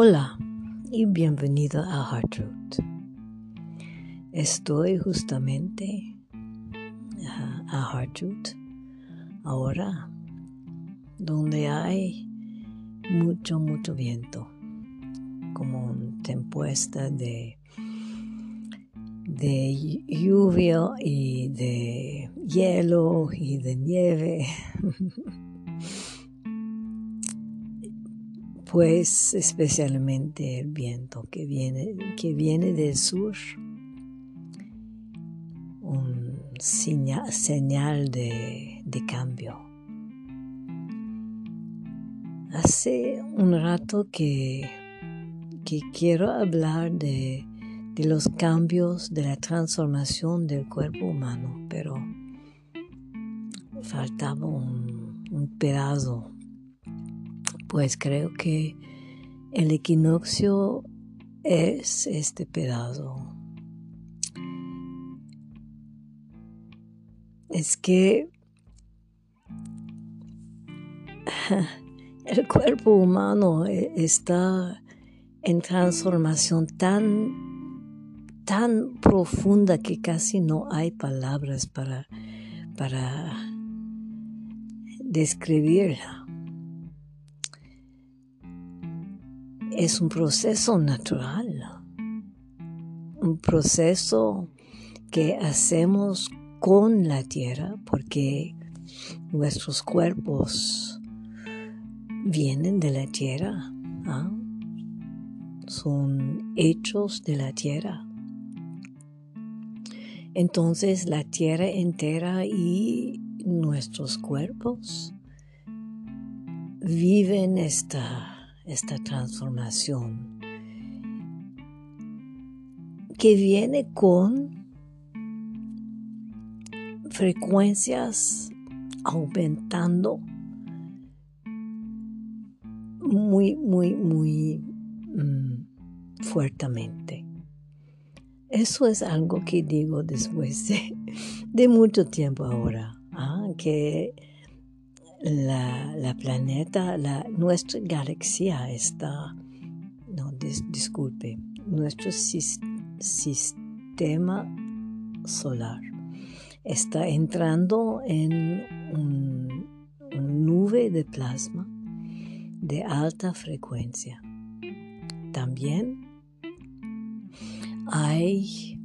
Hola y bienvenido a Heart Root. Estoy justamente a Heart Root ahora donde hay mucho, mucho viento, como tempuesta de, de lluvia y de hielo y de nieve. pues especialmente el viento que viene, que viene del sur, un señal de, de cambio. Hace un rato que, que quiero hablar de, de los cambios, de la transformación del cuerpo humano, pero faltaba un, un pedazo pues creo que el equinoccio es este pedazo. Es que el cuerpo humano e, está en transformación tan, tan profunda que casi no hay palabras para, para describirla. Es un proceso natural, un proceso que hacemos con la tierra porque nuestros cuerpos vienen de la tierra, ¿ah? son hechos de la tierra. Entonces la tierra entera y nuestros cuerpos viven esta esta transformación que viene con frecuencias aumentando muy, muy, muy mm, fuertemente. Eso es algo que digo después de, mucho tiempo ahora, ¿ah? que la, planeta, la, nuestra galaxia está, no, disculpe, nuestro sistema solar está entrando en una nube de plasma de alta frecuencia. También hay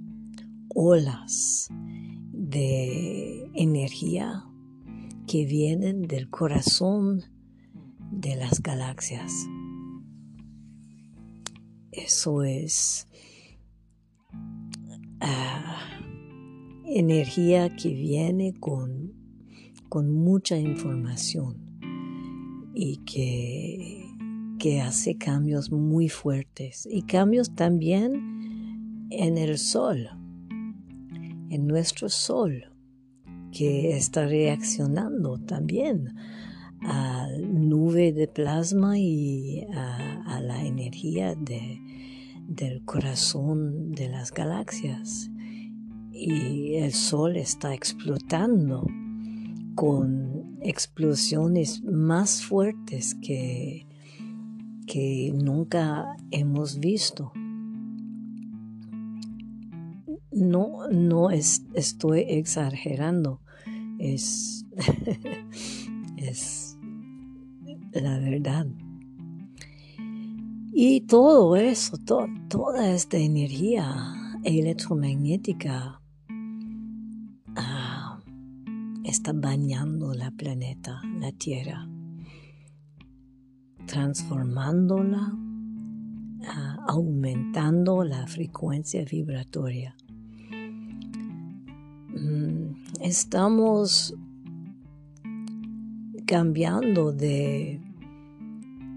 olas de energía que vienen del corazón de las galaxias. Eso es ah, energía que viene con, con mucha información y que, que hace cambios muy fuertes y cambios también en el sol, en nuestro sol que está reaccionando también a nube de plasma y a, la energía de, del corazón de las galaxias. Y el Sol está explotando con explosiones más fuertes que, que nunca hemos visto. No, no estoy exagerando es, es la verdad. Y todo eso, toda esta energía electromagnética ah, está bañando la planeta, la Tierra, transformándola, ah, aumentando la frecuencia vibratoria. Mm, estamos cambiando de,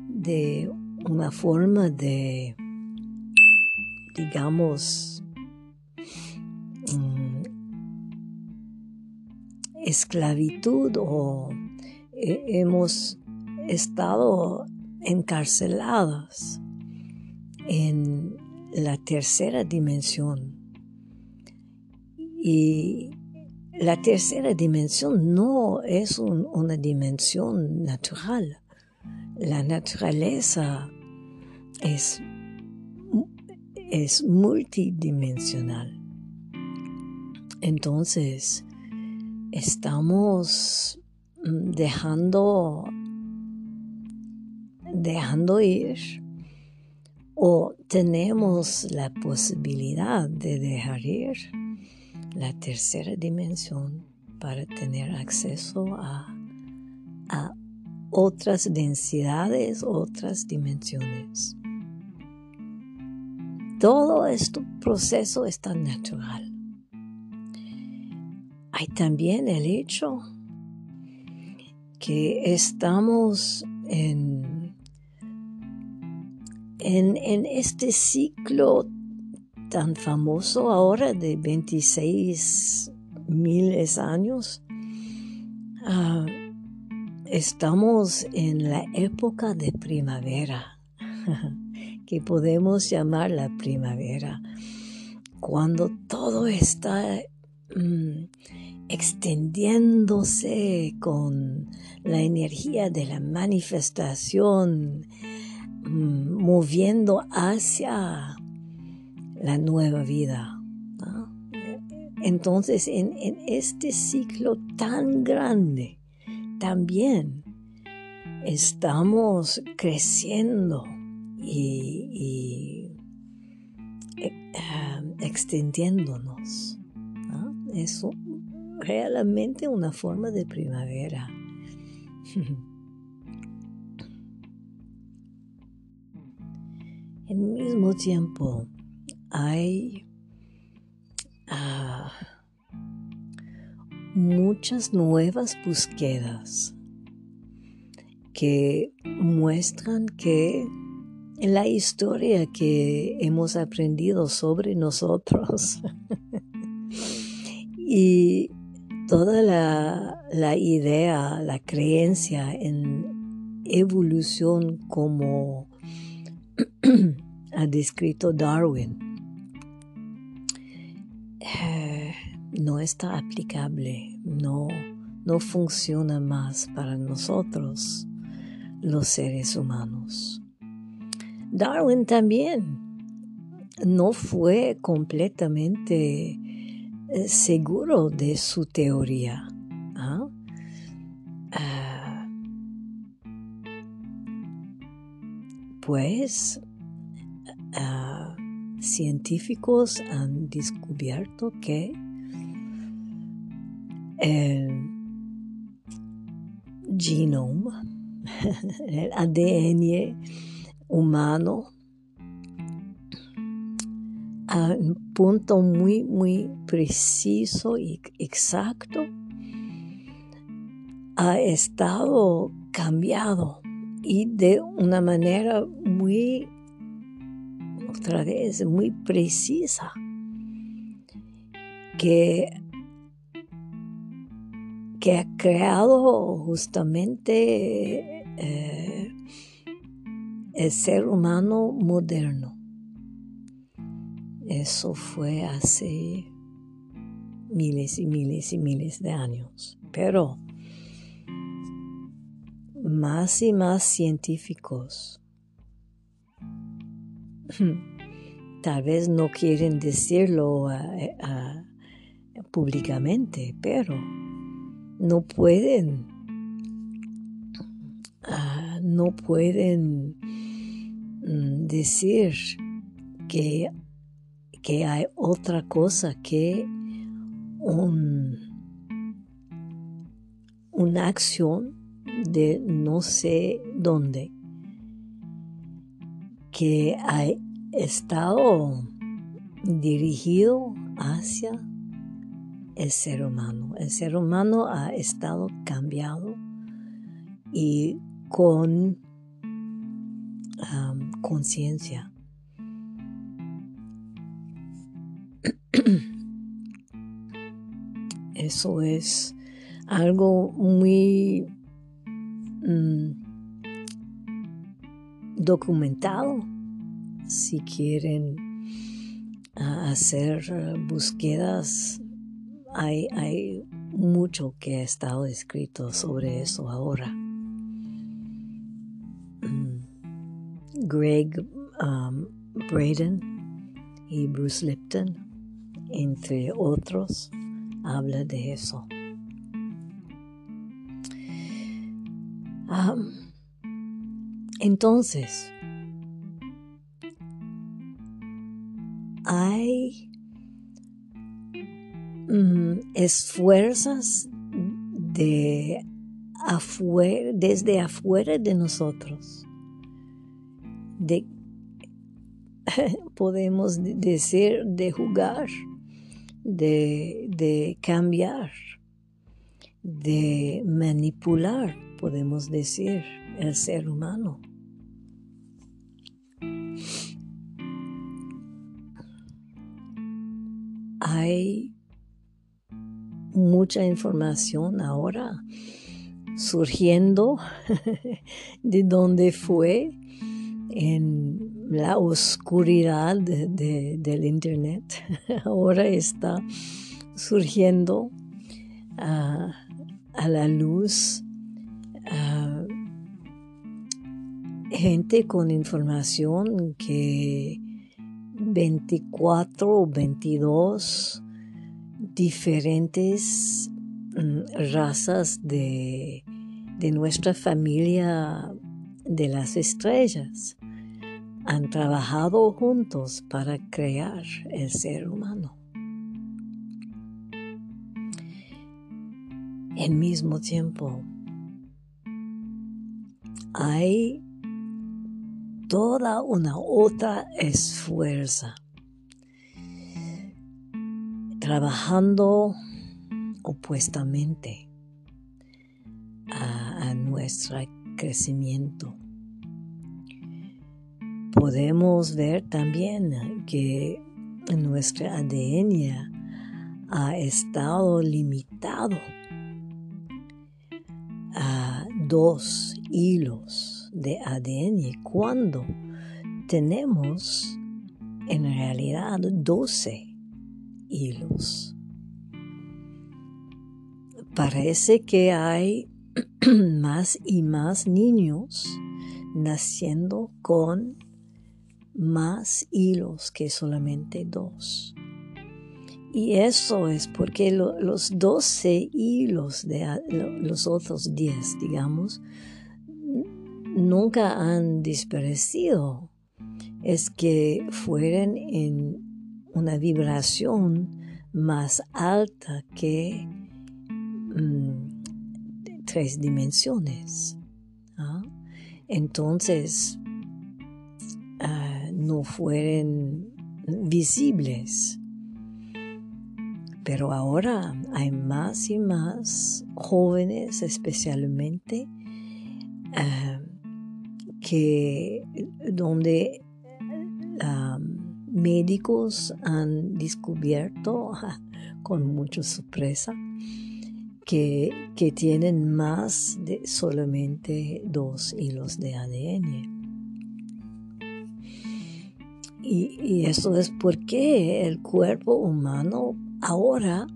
de una forma de, digamos, mm, esclavitud o hemos estado encarceladas en la tercera dimensión y la tercera dimensión no es una dimensión natural. La naturaleza es, es multidimensional. Entonces, estamos mm, dejando, dejando ir o tenemos la posibilidad de dejar ir la tercera dimensión para tener acceso a, a otras densidades, otras dimensiones. Todo este proceso es tan natural. Hay también el hecho que estamos en, en, en este ciclo tan famoso ahora de 26 miles años. Ah, estamos en la época de primavera, que podemos llamar la primavera, cuando todo está mm, extendiéndose con la energía de la manifestación, mm, moviendo hacia la nueva vida. Entonces, en, este ciclo tan grande, también estamos creciendo y, eh, extendiéndonos. Es realmente una forma de primavera. En mismo tiempo hay ah, muchas nuevas búsquedas que muestran que la historia que hemos aprendido sobre nosotros y toda la, la, idea, la creencia en evolución como ha descrito Darwin eh, no está aplicable, no, no funciona más para nosotros, los seres humanos. Darwin también no fue completamente eh, seguro de su teoría. ¿ah? Ah, pues ah, científicos han descubierto que el genoma, el ADN humano, a un punto muy, muy preciso y exacto, ha estado cambiado y de una manera muy otra vez muy precisa que, que ha creado justamente eh, el ser humano moderno. Eso fue hace miles y miles y miles de años. Pero más y más científicos Tal vez no quieren decirlo públicamente, pero no pueden, ah, no pueden mm, decir que, que hay otra cosa que un, una acción de no sé dónde que ha estado dirigido hacia el ser humano. El ser humano ha estado cambiado y con conciencia. Eso es algo muy mm, documentado si quieren ah, hacer búsquedas. Hay, hay mucho que ha estado escrito sobre eso ahora. Mm. Greg um, Braden y Bruce Lipton, entre otros, habla de eso. Um, entonces, hay mm, esfuerzos de afuera, desde afuera de nosotros, de podemos decir de jugar, de, de cambiar, de manipular, podemos decir, el ser humano. Hay mucha información ahora surgiendo de donde fue en la oscuridad del Internet. Ahora está surgiendo a la luz gente con información que 24 o 22 diferentes mm, razas de, de nuestra familia de las estrellas han trabajado juntos para crear el ser humano. En mismo tiempo, hay toda una otra esfuerza. Trabajando opuestamente a, a nuestro crecimiento. Podemos ver también que nuestra ADN ha estado limitado a dos hilos de ADN cuando tenemos en realidad 12 hilos. Parece que hay más y más niños naciendo con más hilos que solamente dos. Y eso es porque los doce hilos de los otros diez, digamos, nunca han disparecido. Es que fueran en una vibración más alta que mm, tres dimensiones. ¿ah? Entonces, no fueran visibles. Pero ahora hay más y más jóvenes especialmente eh, que donde médicos han descubierto con mucha sorpresa que, que tienen más de solamente dos hilos de ADN. Y, eso es porque el cuerpo humano ahora,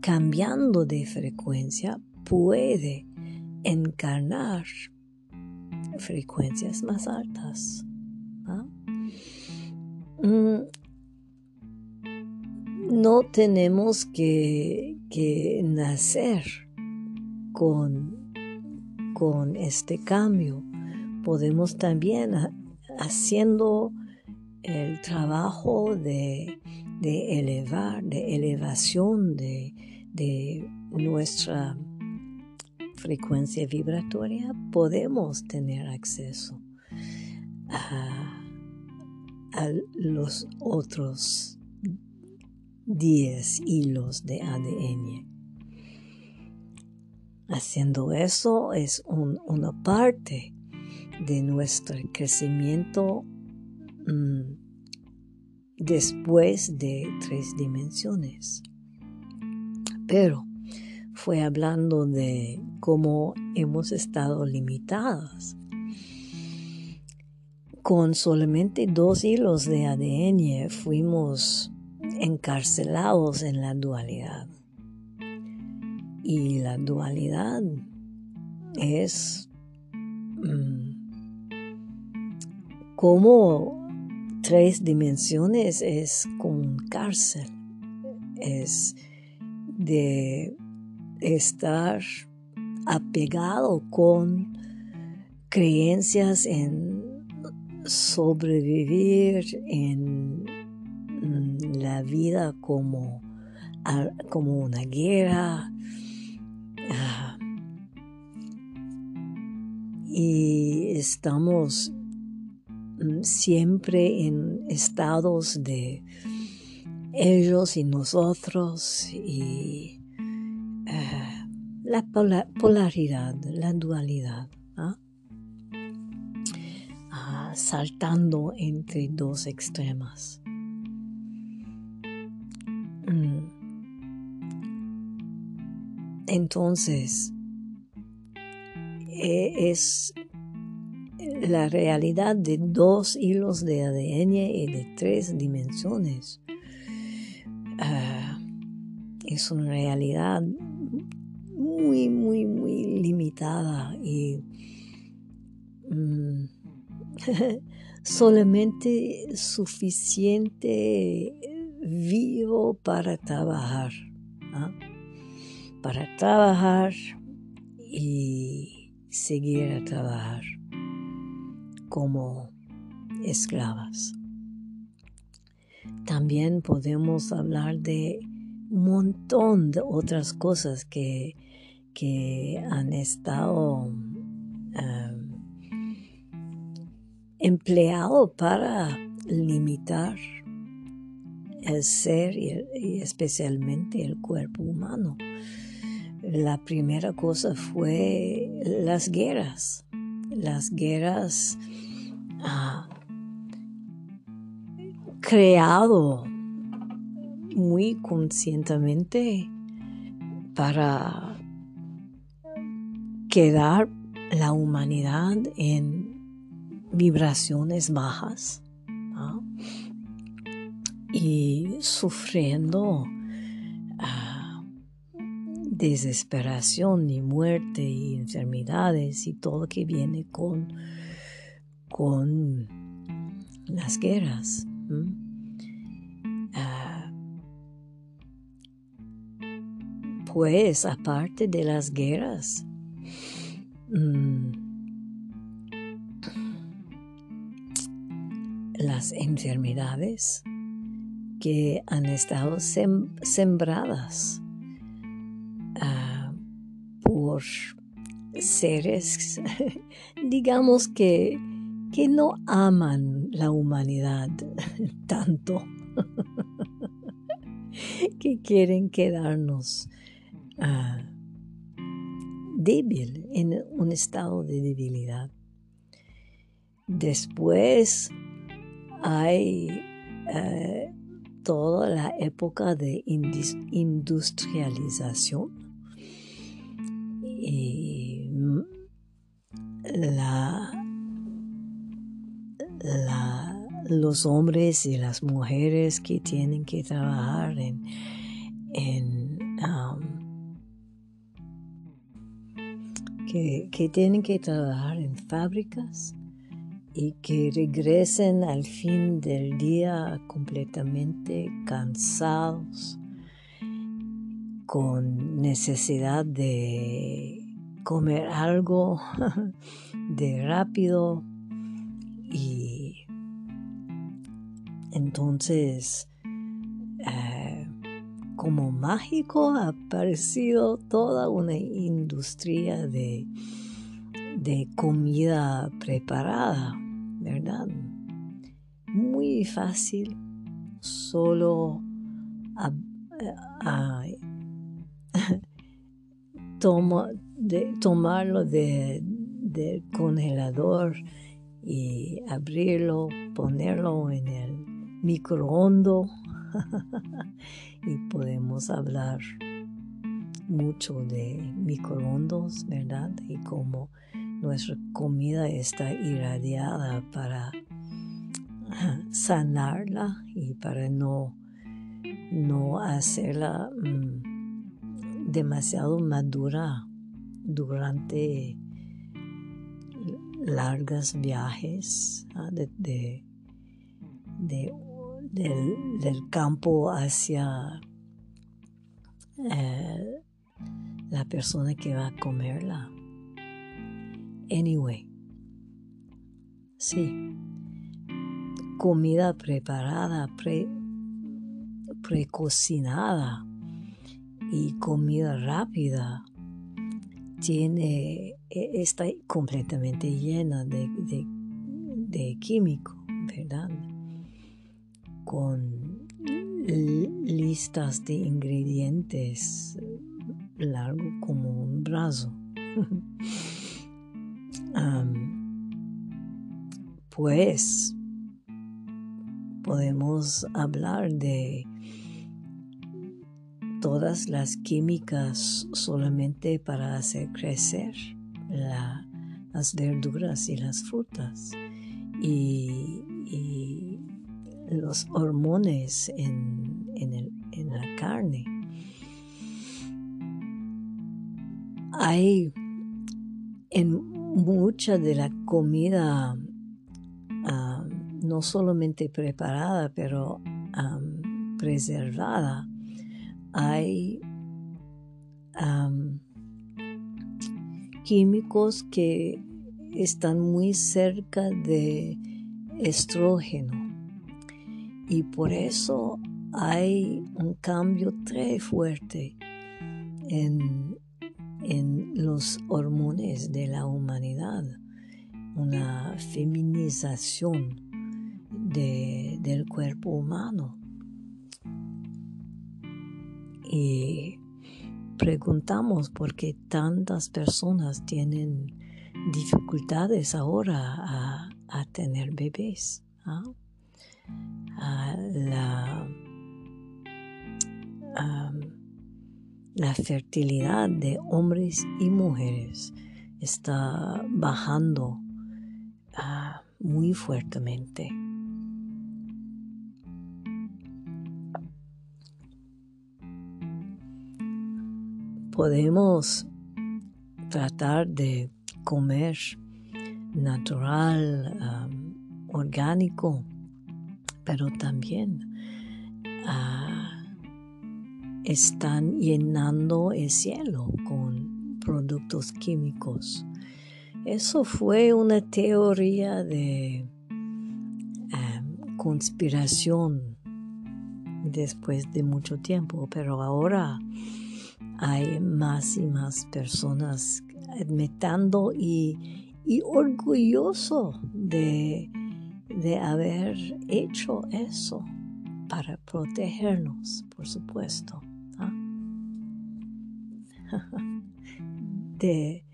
cambiando de frecuencia, puede encarnar frecuencias más altas. Mm, no tenemos que, nacer con, con este cambio. Podemos también haciendo el trabajo de, elevar, de elevación de, nuestra frecuencia vibratoria, podemos tener acceso a, los otros 10 hilos de ADN. Haciendo eso es una parte de nuestro crecimiento Mm, después de tres dimensiones. Pero fue hablando de cómo hemos estado limitadas. Con solamente dos hilos de ADN fuimos encarcelados en la dualidad. Y la dualidad es como tres dimensiones es como un cárcel, es de estar apegado con creencias en sobrevivir en la vida como, como una guerra. Ah, y estamos mm, siempre en estados de ellos y nosotros y ah, la polaridad, la dualidad. ¿ah? saltando entre dos extremas. Mm. Entonces, e, es la realidad de dos hilos de ADN y de tres dimensiones. Ah, es una realidad muy, muy, muy limitada y mm, solamente suficiente vivo para trabajar, ¿ah? para trabajar y seguir a trabajar como esclavas. También podemos hablar de un montón de otras cosas que, que han estado empleado para limitar el ser y, especialmente el cuerpo humano. La primera cosa fue las guerras. Las guerras ah, creado muy conscientemente para quedar la humanidad en vibraciones bajas y sufriendo ah, desesperación y muerte y enfermedades y todo lo que viene con, con las guerras. Pues aparte de las guerras, mm, las enfermedades que han estado sembradas ah, por seres, digamos que, que no aman la humanidad tanto, que quieren quedarnos uh, débil, en un estado de debilidad. Después hay eh, toda la época de industrialización y los hombres y las mujeres que tienen que trabajar en, um, que, tienen que trabajar en fábricas y que regresen al fin del día completamente cansados, con necesidad de comer algo de rápido y entonces eh, como mágico ha aparecido toda una industria de, de comida preparada ¿verdad? Muy fácil, solo de, tomarlo del congelador y abrirlo, ponerlo en el microondas y podemos hablar mucho de microondas, ¿verdad? Y cómo nuestra comida está irradiada para sanarla y para no, no hacerla mm, demasiado madura durante largas viajes ¿ah? de, del, campo hacia eh, la persona que va a comerla. Anyway, sí, comida preparada, pre, precocinada y comida rápida tiene, e, está completamente llena de, de, químico, ¿verdad? Con listas de ingredientes largo como un brazo. pues podemos hablar de todas las químicas solamente para hacer crecer las verduras y las frutas y, los hormones en, en la carne. Hay en mucha de la comida ah, no solamente preparada, pero preservada, hay químicos que están muy cerca de estrógeno y por eso hay un cambio très fuerte en, en los hormones de la humanidad, una feminización del cuerpo humano. Y preguntamos por qué tantas personas tienen dificultades ahora a, tener bebés. ¿ah? La, la fertilidad de hombres y mujeres está bajando ah, muy fuertemente. podemos tratar de comer natural, orgánico, pero también ah, están llenando el cielo con productos químicos. Eso fue una teoría de conspiración después de mucho tiempo, pero ahora hay más y más personas admitiendo y, orgulloso de, haber hecho eso para protegernos, por supuesto. ¿ah? de,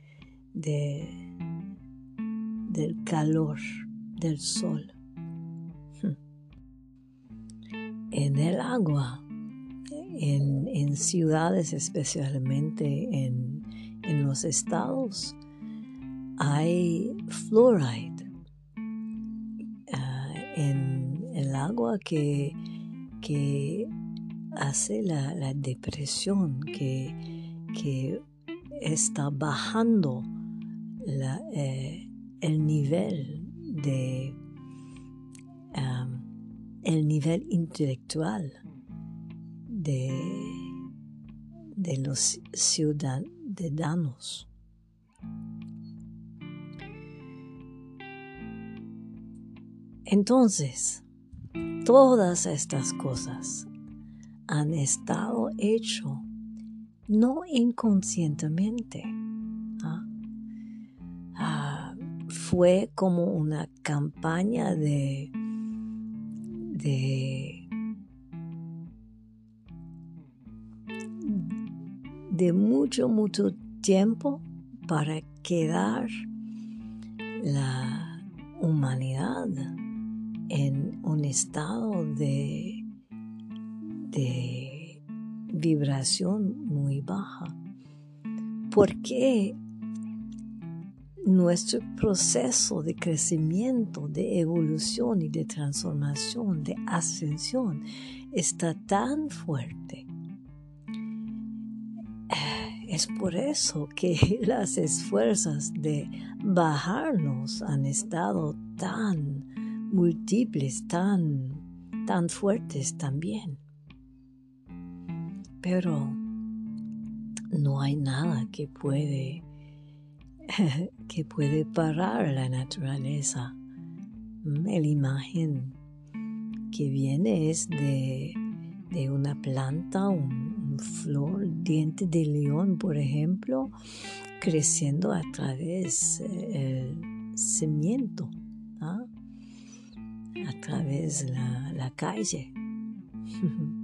del calor del sol. En el agua en, ciudades, especialmente en, los estados, hay fluoride en el agua que, hace la, depresión, que, está bajando eh, el nivel de ah, el nivel intelectual de, de los ciudadanos. Entonces, todas estas cosas han estado hecho no inconscientemente. ¿ah? Ah, fue como una campaña de, de de mucho, mucho tiempo para quedar la humanidad en un estado de, de vibración muy baja. Porque nuestro proceso de crecimiento, de evolución y de transformación, de ascensión, está tan fuerte es por eso que las esfuerzas de bajarnos han estado tan múltiples, tan, tan fuertes también. Pero no hay nada que puede que puede parar la naturaleza. La imagen que viene es de, una planta, un, flor, diente de león, por ejemplo, creciendo a través del cimiento, ¿ah? A través la, la calle.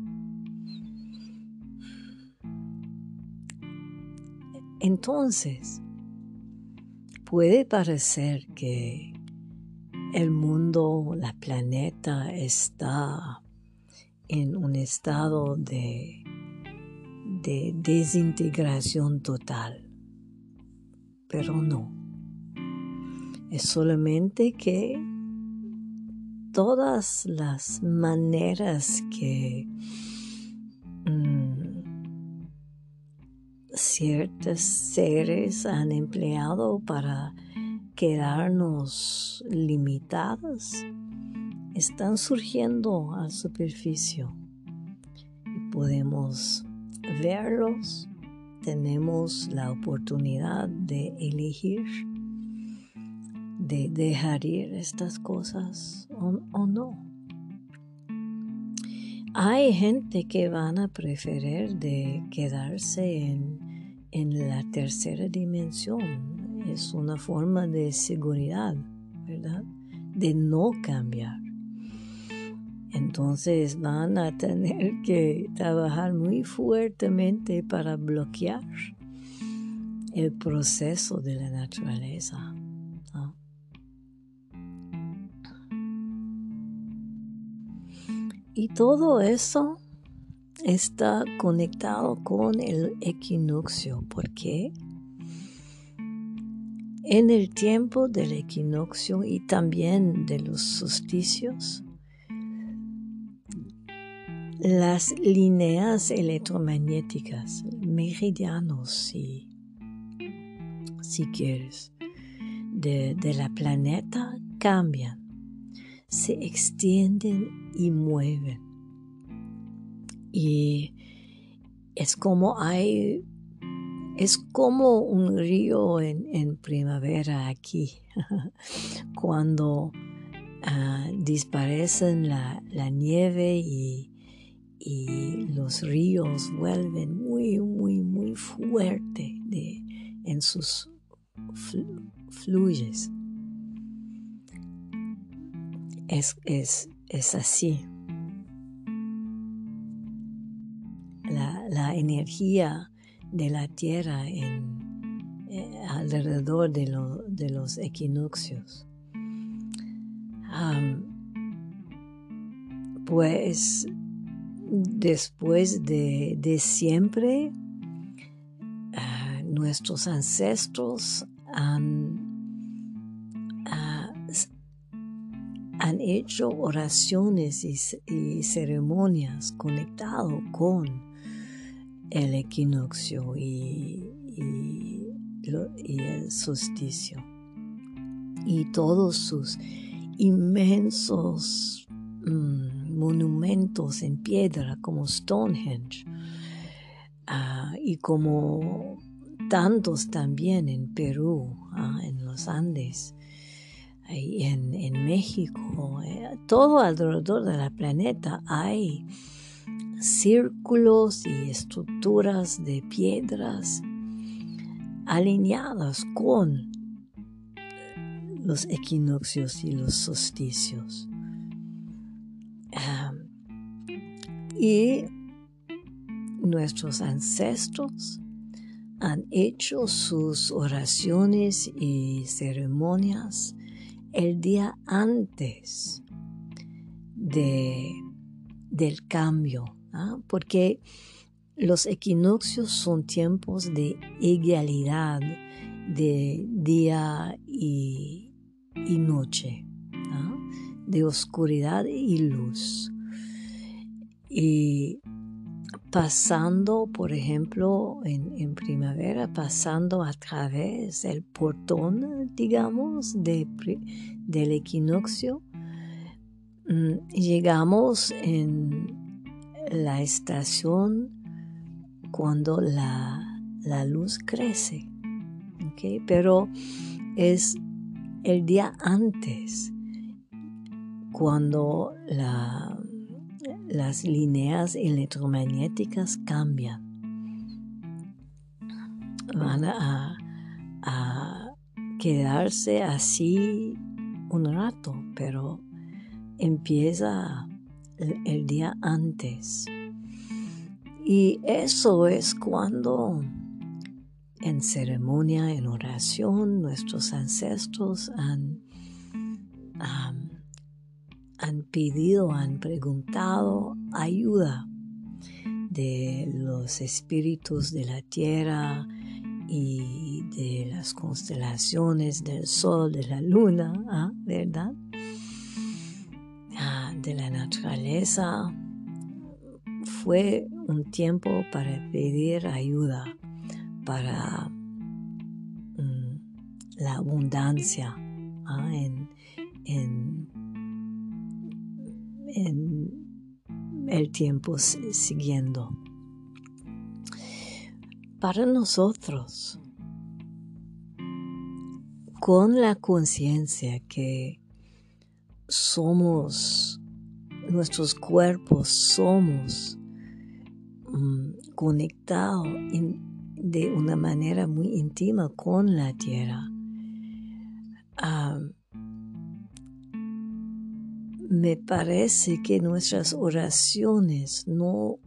Entonces, puede parecer que el mundo, la planeta está en un estado de, de desintegración total, pero no. Es solamente que todas las maneras que mm, ciertos seres han empleado para quedarnos limitadas están surgiendo a superficie. Y podemos verlos, tenemos la oportunidad de elegir, de dejar ir estas cosas o, no. Hay gente que van a preferir de quedarse en, en la tercera dimensión, es una forma de seguridad, ¿verdad? De no cambiar. Entonces van a tener que trabajar muy fuertemente para bloquear el proceso de la naturaleza. Y todo eso está conectado con el equinoccio. ¿Por qué? En el tiempo del equinoccio y también de los solsticios, las líneas electromagnéticas, meridianos si, si quieres, de, de la planeta cambian, se extienden y mueven. Y es como hay es como un río en, primavera aquí, cuando uh, disparecen la, nieve y, los ríos vuelven muy, muy, muy fuerte en sus fluyes. Es, es, así. La, la energía de la Tierra en, eh, alrededor de, los equinoccios. pues después de, siempre, ah, nuestros ancestros han, han hecho oraciones y, ceremonias conectado con el equinoccio y, el solsticio. Y todos sus inmensos mm, monumentos en piedra como Stonehenge ah, y como tantos también en Perú, ah, en los Andes, en, México, eh, todo alrededor del planeta hay círculos y estructuras de piedras alineadas con los equinoccios y los solsticios. y nuestros ancestros han hecho sus oraciones y ceremonias el día antes de, del cambio ¿ah? porque los equinoccios son tiempos de igualdad de día y, noche, ¿ah? de oscuridad y luz. Pasando, por ejemplo, en, primavera, pasando a través del portón, digamos, del equinoccio, mm, llegamos en la estación cuando la, luz crece, pero es el día antes, cuando la las líneas electromagnéticas cambian. Van a, quedarse así un rato, pero empieza el, día antes. Y eso es cuando en ceremonia, en oración, nuestros ancestros han han pedido, han preguntado ayuda de los espíritus de la tierra y de las constelaciones del sol, de la luna, ¿ah? ¿verdad? Ah, de la naturaleza. Fue un tiempo para pedir ayuda para mm, la abundancia ¿ah? en, en en el tiempo siguiendo. Para nosotros, con la conciencia que somos, nuestros cuerpos somos mm, conectados de una manera muy íntima con la tierra. Ah, me parece que nuestras oraciones no,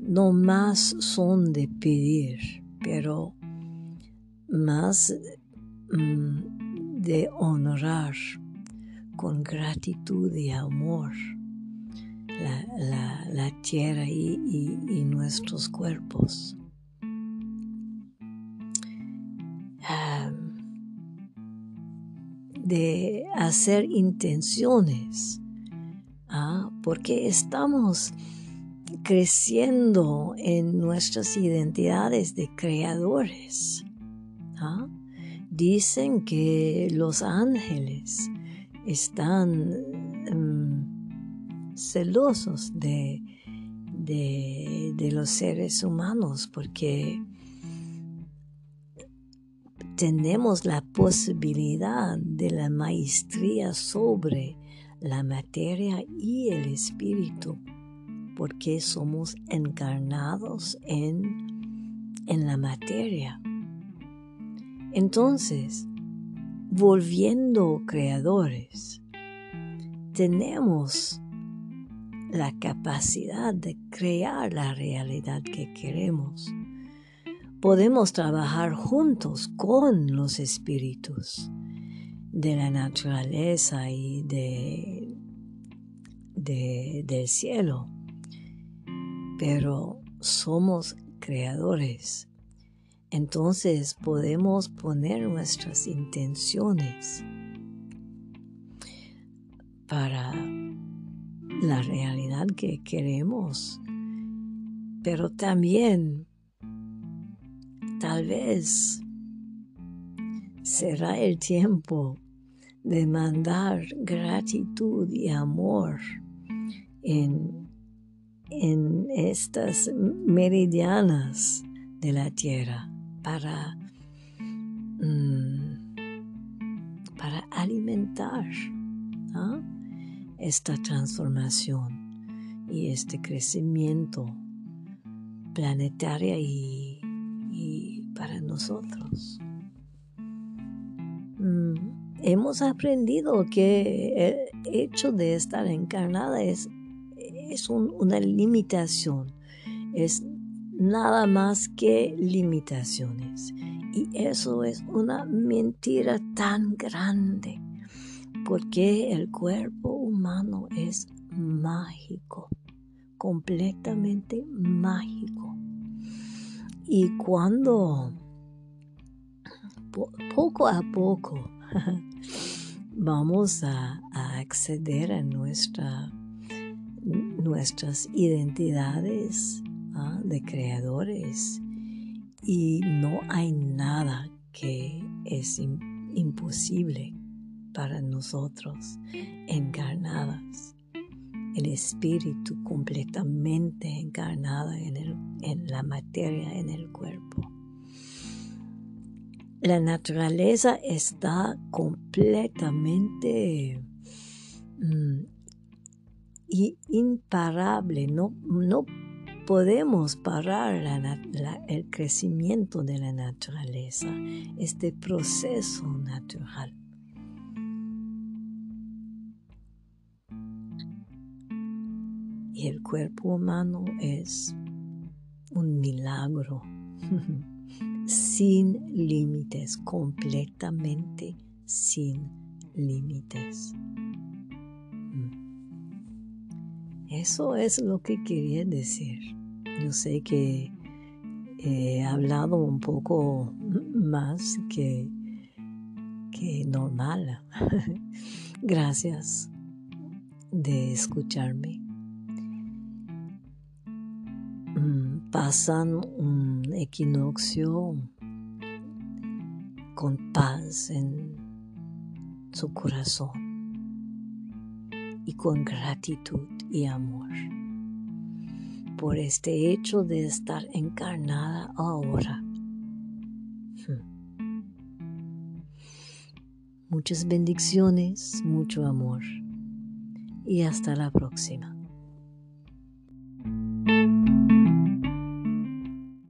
no más son de pedir, pero más mm, de honrar con gratitud y amor la, tierra y, nuestros cuerpos. De hacer intenciones, ¿ah? porque estamos creciendo en nuestras identidades de creadores. ¿ah? Dicen que los ángeles están mm, celosos de, de los seres humanos porque tenemos la posibilidad de la maestría sobre la materia y el espíritu, porque somos encarnados en, en la materia. Entonces, volviendo creadores, tenemos la capacidad de crear la realidad que queremos podemos trabajar juntos con los espíritus de la naturaleza y de, del cielo. Pero somos creadores. Entonces podemos poner nuestras intenciones para la realidad que queremos, pero también Tal vez será el tiempo de mandar gratitud y amor en, en estas meridianas de la tierra para, mm, para alimentar esta transformación y este crecimiento planetario y para nosotros. Mm, hemos aprendido que el hecho de estar encarnada es, es una limitación, es nada más que limitaciones. Y eso es una mentira tan grande, porque el cuerpo humano es mágico, completamente mágico. Y cuando poco a poco vamos a, acceder a nuestra, nuestras identidades ¿ah? de creadores y no hay nada que es imposible para nosotros encarnadas. El espíritu completamente encarnada en, en la materia, en el cuerpo. La naturaleza está completamente mm, imparable, no, no podemos parar el crecimiento de la naturaleza, este proceso natural. El cuerpo humano es un milagro sin límites, completamente sin límites. Eso es lo que quería decir. Yo sé que he hablado un poco más que, que normal. Gracias de escucharme. Pasan un equinoccio con paz en su corazón y con gratitud y amor por este hecho de estar encarnada ahora. Hmm. Muchas bendiciones, mucho amor y hasta la próxima.